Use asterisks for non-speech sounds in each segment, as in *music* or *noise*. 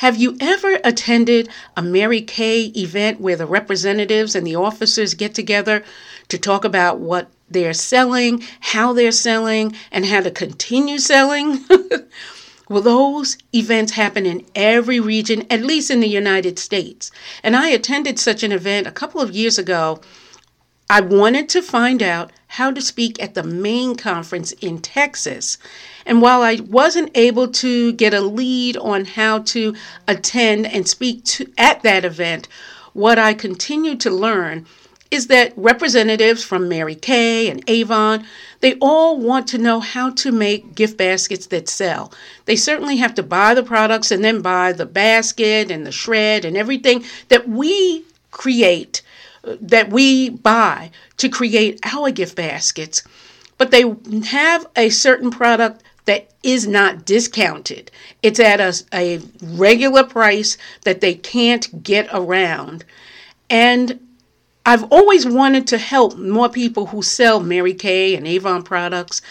Have you ever attended a Mary Kay event where the representatives and the officers get together to talk about what they're selling, how they're selling, and how to continue selling? *laughs* well, those events happen in every region, at least in the United States. And I attended such an event a couple of years ago. I wanted to find out how to speak at the main conference in Texas. And while I wasn't able to get a lead on how to attend and speak to, at that event, what I continued to learn is that representatives from Mary Kay and Avon, they all want to know how to make gift baskets that sell. They certainly have to buy the products and then buy the basket and the shred and everything that we create, that we buy to create our gift baskets. But they have a certain product that is not discounted. It's at a, a regular price that they can't get around. And I've always wanted to help more people who sell Mary Kay and Avon products,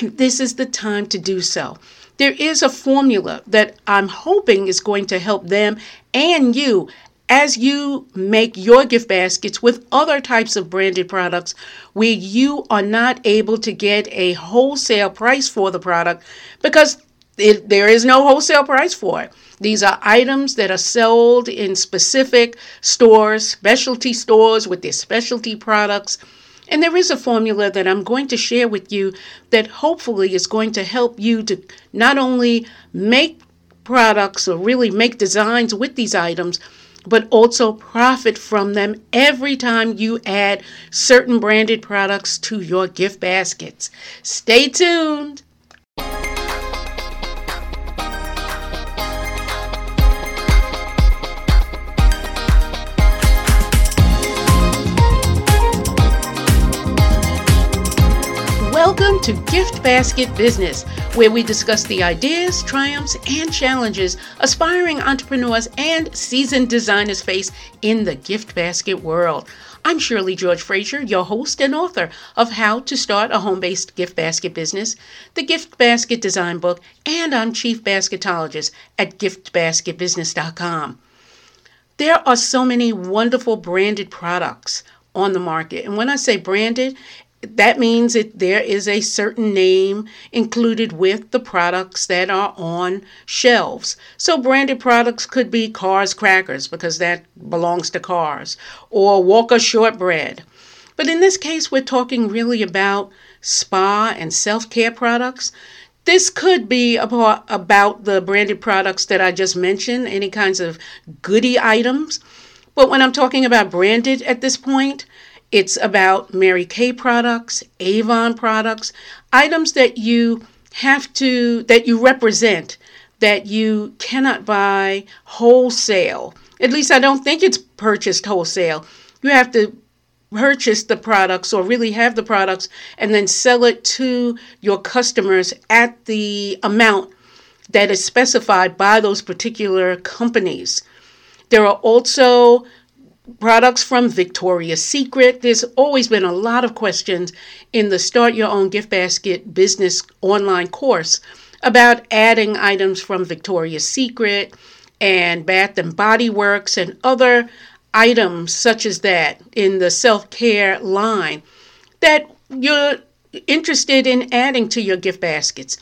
and this is the time to do so. There is a formula that I'm hoping is going to help them and you as you make your gift baskets with other types of branded products where you are not able to get a wholesale price for the product because it, there is no wholesale price for it. These are items that are sold in specific stores, specialty stores with their specialty products. And there is a formula that I'm going to share with you that hopefully is going to help you to not only make products or really make designs with these items, but also profit from them every time you add certain branded products to your gift baskets. Stay tuned. To Gift Basket Business, where we discuss the ideas, triumphs, and challenges aspiring entrepreneurs and seasoned designers face in the gift basket world. I'm Shirley George Frazier, your host and author of How to Start a Home Based Gift Basket Business, the Gift Basket Design Book, and I'm Chief Basketologist at giftbasketbusiness.com. There are so many wonderful branded products on the market. And when I say branded, that means that there is a certain name included with the products that are on shelves. So, branded products could be Carr's Crackers because that belongs to Carr's, or Walker Shortbread. But in this case, we're talking really about spa and self care products. This could be about, the branded products that I just mentioned, any kinds of goody items. But when I'm talking about branded at this point, it's about Mary Kay products, Avon products, items that you have to, that you represent, that you cannot buy wholesale. At least I don't think it's purchased wholesale. You have to purchase the products or really have the products and then sell it to your customers at the amount that is specified by those particular companies. There are also products from Victoria's Secret. There's always been a lot of questions in the Start Your Own Gift Basket business online course about adding items from Victoria's Secret and Bath and Body Works and other items such as that in the self-care line that you're interested in adding to your gift baskets.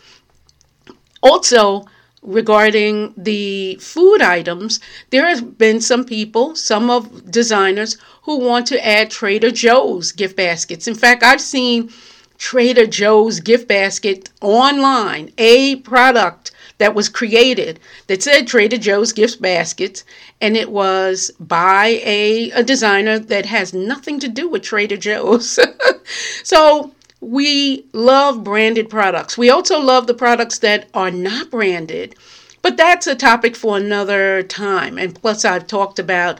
Also, regarding the food items, there have been some people, some of designers, who want to add Trader Joe's gift baskets. In fact, I've seen Trader Joe's gift basket online, a product that was created that said Trader Joe's gift baskets, and it was by a, a designer that has nothing to do with Trader Joe's. *laughs* so we love branded products. We also love the products that are not branded, but that's a topic for another time. And plus, I've talked about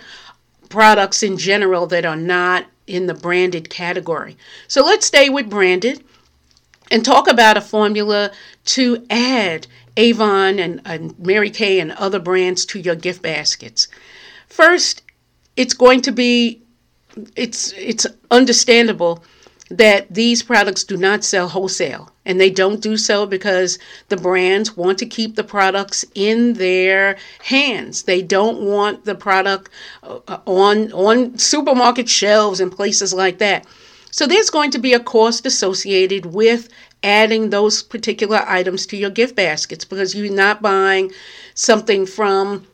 products in general that are not in the branded category. So let's stay with branded and talk about a formula to add Avon and, and Mary Kay and other brands to your gift baskets. First, it's going to be it's it's understandable that these products do not sell wholesale. And they don't do so because the brands want to keep the products in their hands. They don't want the product uh, on, on supermarket shelves and places like that. So there's going to be a cost associated with adding those particular items to your gift baskets because you're not buying something from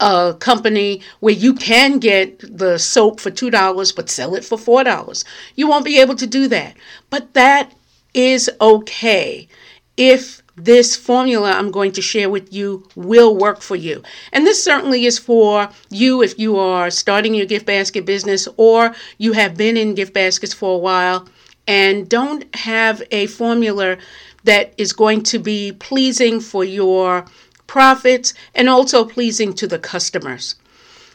a company where you can get the soap for $2 but sell it for $4. You won't be able to do that. But that is okay if this formula I'm going to share with you will work for you. And this certainly is for you if you are starting your gift basket business or you have been in gift baskets for a while and don't have a formula that is going to be pleasing for your profits, and also pleasing to the customers.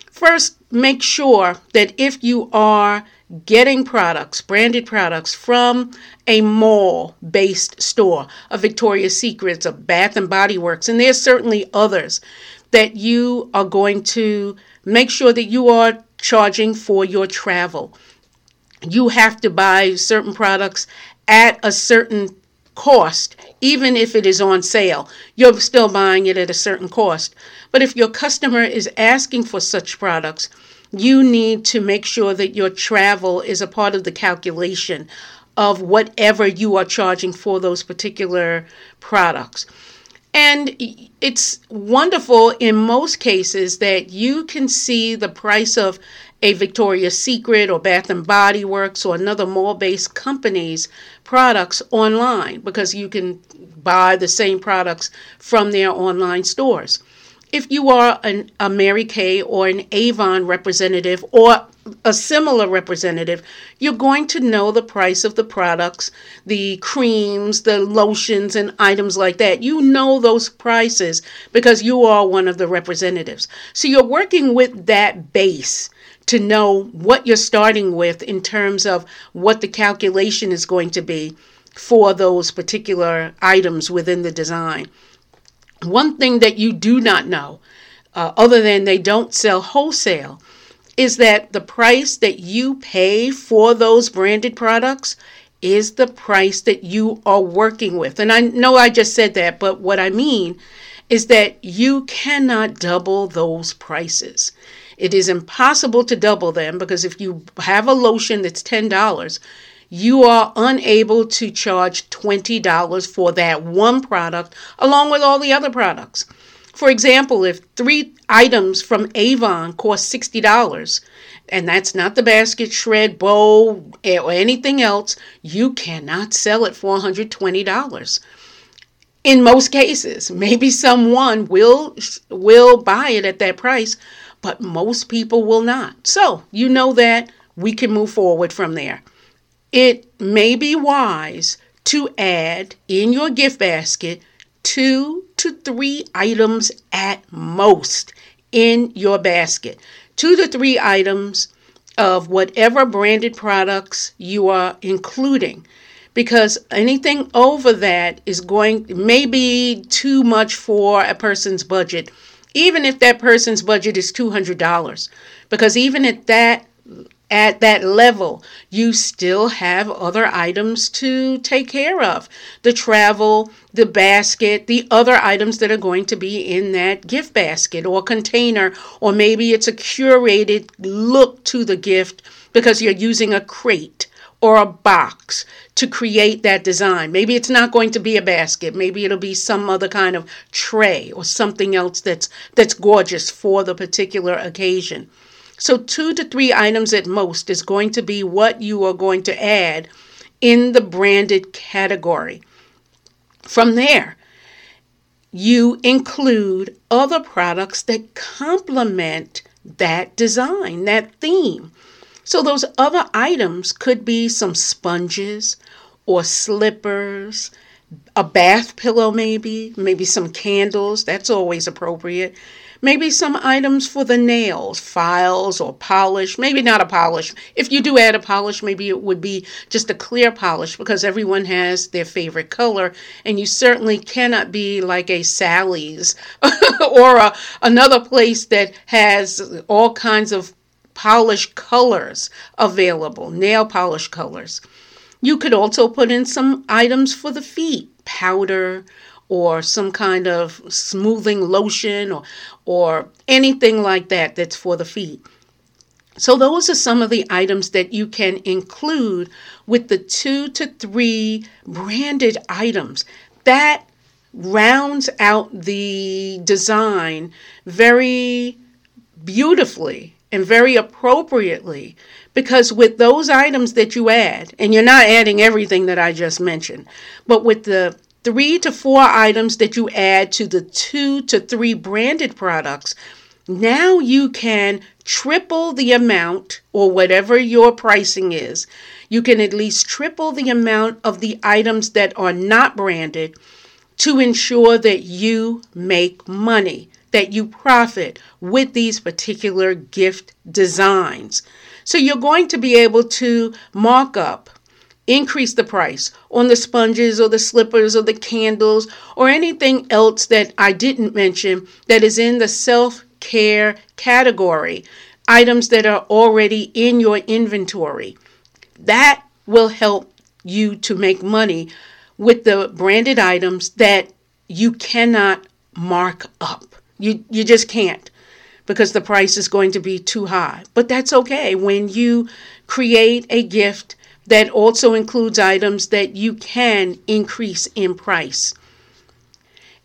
First, make sure that if you are getting products, branded products from a mall based store, a Victoria's Secrets, a Bath and Body Works, and there's certainly others that you are going to make sure that you are charging for your travel. You have to buy certain products at a certain cost, even if it is on sale. You're still buying it at a certain cost. But if your customer is asking for such products, you need to make sure that your travel is a part of the calculation of whatever you are charging for those particular products. And it's wonderful in most cases that you can see the price of a Victoria's Secret or Bath and Body Works or another mall-based company's products online because you can buy the same products from their online stores. If you are an, a Mary Kay or an Avon representative or a similar representative, you're going to know the price of the products, the creams, the lotions, and items like that. You know those prices because you are one of the representatives. So you're working with that base to know what you're starting with in terms of what the calculation is going to be for those particular items within the design. One thing that you do not know, uh, other than they don't sell wholesale, is that the price that you pay for those branded products is the price that you are working with. And I know I just said that, but what I mean is that you cannot double those prices. It is impossible to double them because if you have a lotion that's $10, you are unable to charge $20 for that one product along with all the other products. For example, if three items from Avon cost $60, and that's not the basket, shred, bow, or anything else, you cannot sell it for $120 in most cases maybe someone will will buy it at that price but most people will not. So, you know that we can move forward from there. It may be wise to add in your gift basket two to three items at most in your basket. Two to three items of whatever branded products you are including because anything over that is going may be too much for a person's budget even if that person's budget is $200 because even at that at that level you still have other items to take care of. The travel the basket the other items that are going to be in that gift basket or container or maybe it's a curated look to the gift because you're using a crate or a box to create that design. Maybe it's not going to be a basket. Maybe it'll be some other kind of tray or something else that's that's gorgeous for the particular occasion. So 2 to 3 items at most is going to be what you are going to add in the branded category. From there, you include other products that complement that design, that theme. So those other items could be some sponges or slippers, a bath pillow, maybe, maybe some candles. That's always appropriate. Maybe some items for the nails, files or polish. Maybe not a polish. If you do add a polish, maybe it would be just a clear polish because everyone has their favorite color. And you certainly cannot be like a Sally's *laughs* or a, another place that has all kinds of polish colors available, nail polish colors. You could also put in some items for the feet, powder or some kind of smoothing lotion or or anything like that that's for the feet. So those are some of the items that you can include with the 2 to 3 branded items. That rounds out the design very beautifully and very appropriately because with those items that you add, and you're not adding everything that I just mentioned, but with the three to four items that you add to the two to three branded products, now you can triple the amount or whatever your pricing is. You can at least triple the amount of the items that are not branded to ensure that you make money, that you profit with these particular gift designs. So you're going to be able to mark up, increase the price on the sponges or the slippers or the candles or anything else that I didn't mention that is in the self care category, items that are already in your inventory. That will help you to make money with the branded items that you cannot mark up. You, you just can't because the price is going to be too high. But that's okay when you create a gift that also includes items that you can increase in price.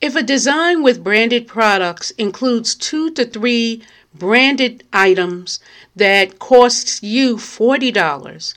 If a design with branded products includes two to three branded items that costs you $40,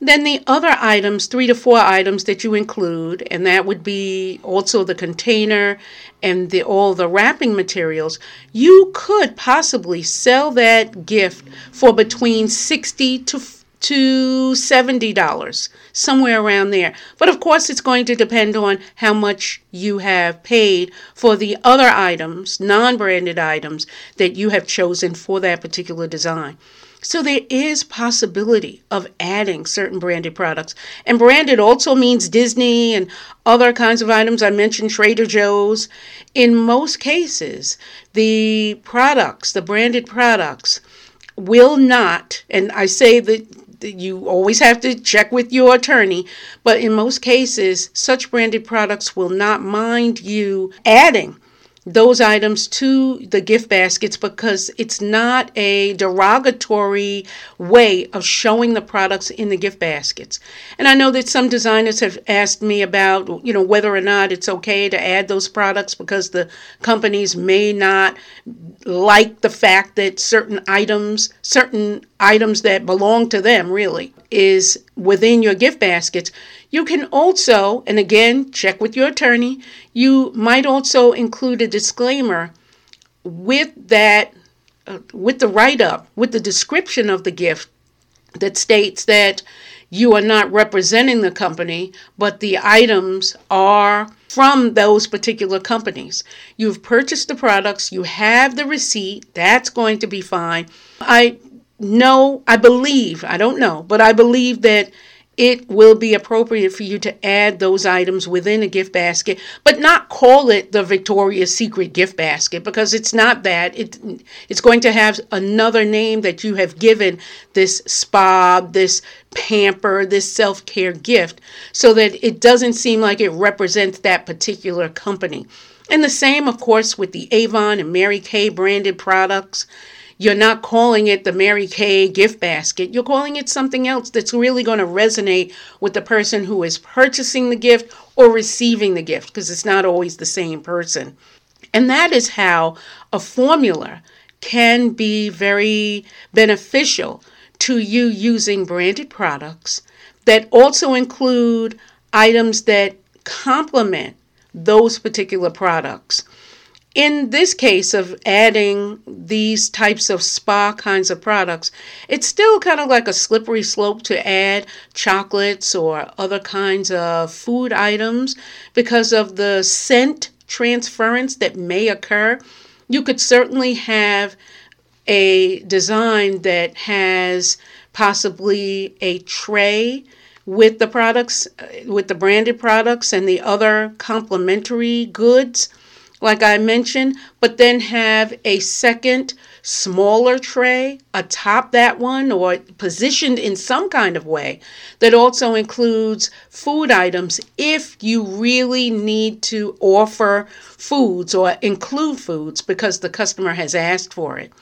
then the other items, three to four items that you include, and that would be also the container and the, all the wrapping materials, you could possibly sell that gift for between 60 to to $70, somewhere around there. But of course, it's going to depend on how much you have paid for the other items, non branded items, that you have chosen for that particular design. So there is possibility of adding certain branded products. And branded also means Disney and other kinds of items. I mentioned Trader Joe's. In most cases, the products, the branded products, will not, and I say that you always have to check with your attorney, but in most cases, such branded products will not mind you adding those items to the gift baskets because it's not a derogatory way of showing the products in the gift baskets. And I know that some designers have asked me about, you know, whether or not it's okay to add those products because the companies may not like the fact that certain items, certain items that belong to them really, is within your gift baskets. You can also, and again, check with your attorney, you might also include a disclaimer with that, uh, with the write up, with the description of the gift that states that you are not representing the company, but the items are from those particular companies. You've purchased the products, you have the receipt, that's going to be fine. I know, I believe, I don't know, but I believe that it will be appropriate for you to add those items within a gift basket, but not call it the Victoria's Secret gift basket because it's not that. It, it's going to have another name that you have given this spa, this pamper, this self care gift, so that it doesn't seem like it represents that particular company. And the same, of course, with the Avon and Mary Kay branded products. You're not calling it the Mary Kay gift basket. You're calling it something else that's really going to resonate with the person who is purchasing the gift or receiving the gift because it's not always the same person. And that is how a formula can be very beneficial to you using branded products that also include items that complement those particular products in this case of adding these types of spa kinds of products, it's still kind of like a slippery slope to add chocolates or other kinds of food items because of the scent transference that may occur. You could certainly have a design that has possibly a tray with the products, uh, with the branded products and the other complementary goods like I mentioned, but then have a second smaller tray atop that one or positioned in some kind of way that also includes food items if you really need to offer foods or include foods because the customer has asked for it.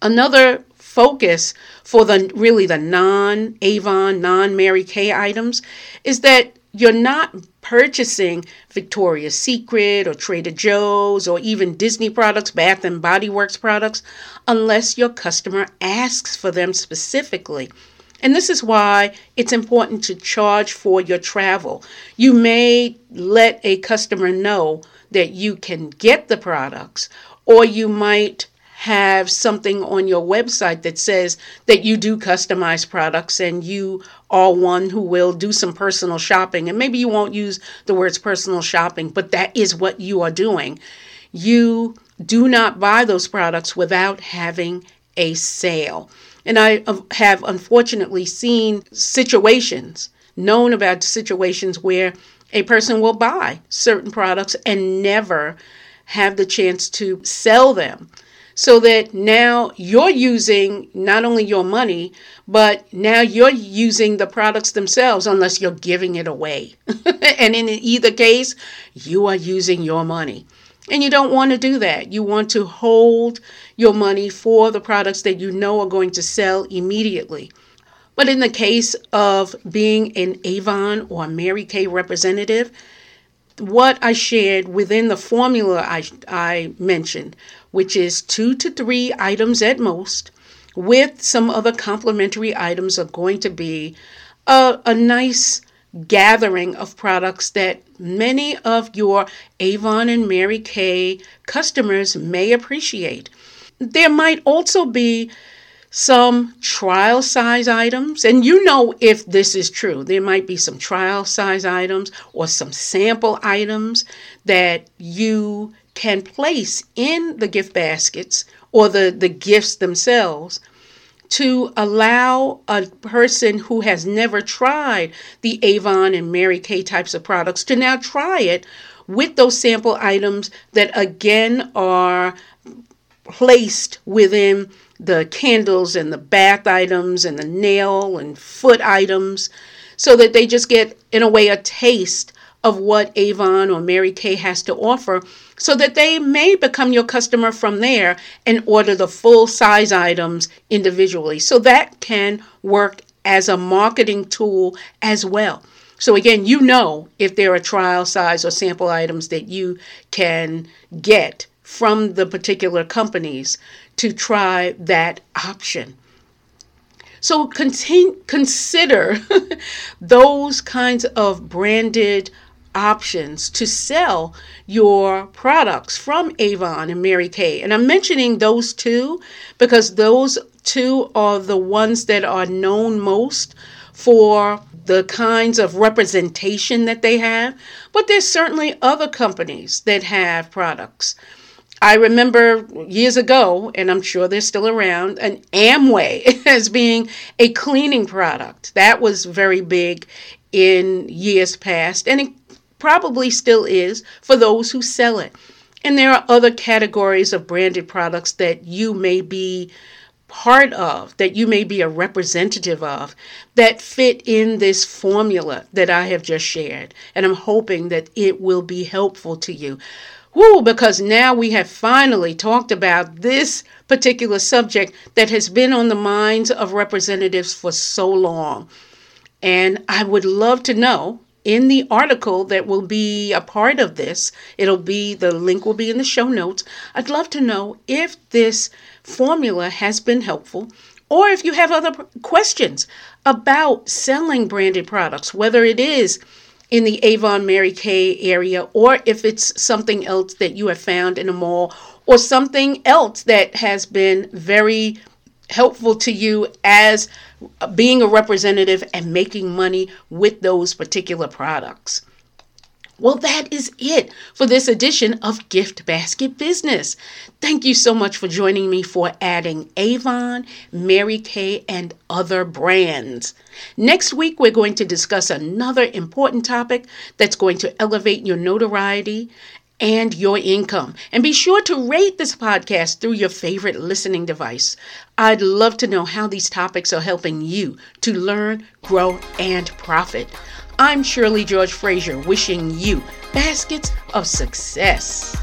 Another focus for the really the non Avon, non Mary Kay items is that you're not purchasing Victoria's Secret or Trader Joe's or even Disney products, Bath and Body Works products, unless your customer asks for them specifically. And this is why it's important to charge for your travel. You may let a customer know that you can get the products, or you might have something on your website that says that you do customize products and you are one who will do some personal shopping. And maybe you won't use the words personal shopping, but that is what you are doing. You do not buy those products without having a sale. And I have unfortunately seen situations, known about situations where a person will buy certain products and never have the chance to sell them so that now you're using not only your money, but now you're using the products themselves unless you're giving it away. *laughs* and in either case, you are using your money. And you don't want to do that. You want to hold your money for the products that you know are going to sell immediately. But in the case of being an Avon or Mary Kay representative, what I shared within the formula I, I mentioned which is two to three items at most, with some other complementary items, are going to be a, a nice gathering of products that many of your Avon and Mary Kay customers may appreciate. There might also be some trial size items, and you know if this is true. There might be some trial size items or some sample items that you can place in the gift baskets or the, the gifts themselves to allow a person who has never tried the Avon and Mary Kay types of products to now try it with those sample items that again are placed within the candles and the bath items and the nail and foot items so that they just get in a way a taste of what Avon or Mary Kay has to offer so that they may become your customer from there and order the full size items individually. So that can work as a marketing tool as well. So again, you know if there are trial size or sample items that you can get from the particular companies to try that option. So consider *laughs* those kinds of branded options to sell your products from Avon and Mary Kay. And I'm mentioning those two because those two are the ones that are known most for the kinds of representation that they have. But there's certainly other companies that have products. I remember years ago, and I'm sure they're still around, an Amway *laughs* as being a cleaning product. That was very big in years past, and it probably still is for those who sell it. And there are other categories of branded products that you may be part of, that you may be a representative of, that fit in this formula that I have just shared. And I'm hoping that it will be helpful to you. Woo, because now we have finally talked about this particular subject that has been on the minds of representatives for so long. And I would love to know in the article that will be a part of this, it'll be the link will be in the show notes. I'd love to know if this formula has been helpful or if you have other questions about selling branded products, whether it is in the Avon Mary Kay area or if it's something else that you have found in a mall or something else that has been very helpful to you as being a representative and making money with those particular products. Well, that is it for this edition of Gift Basket Business. Thank you so much for joining me for adding Avon, Mary Kay, and other brands. Next week, we're going to discuss another important topic that's going to elevate your notoriety and your income. And be sure to rate this podcast through your favorite listening device. I'd love to know how these topics are helping you to learn, grow, and profit. I'm Shirley George Frazier wishing you baskets of success.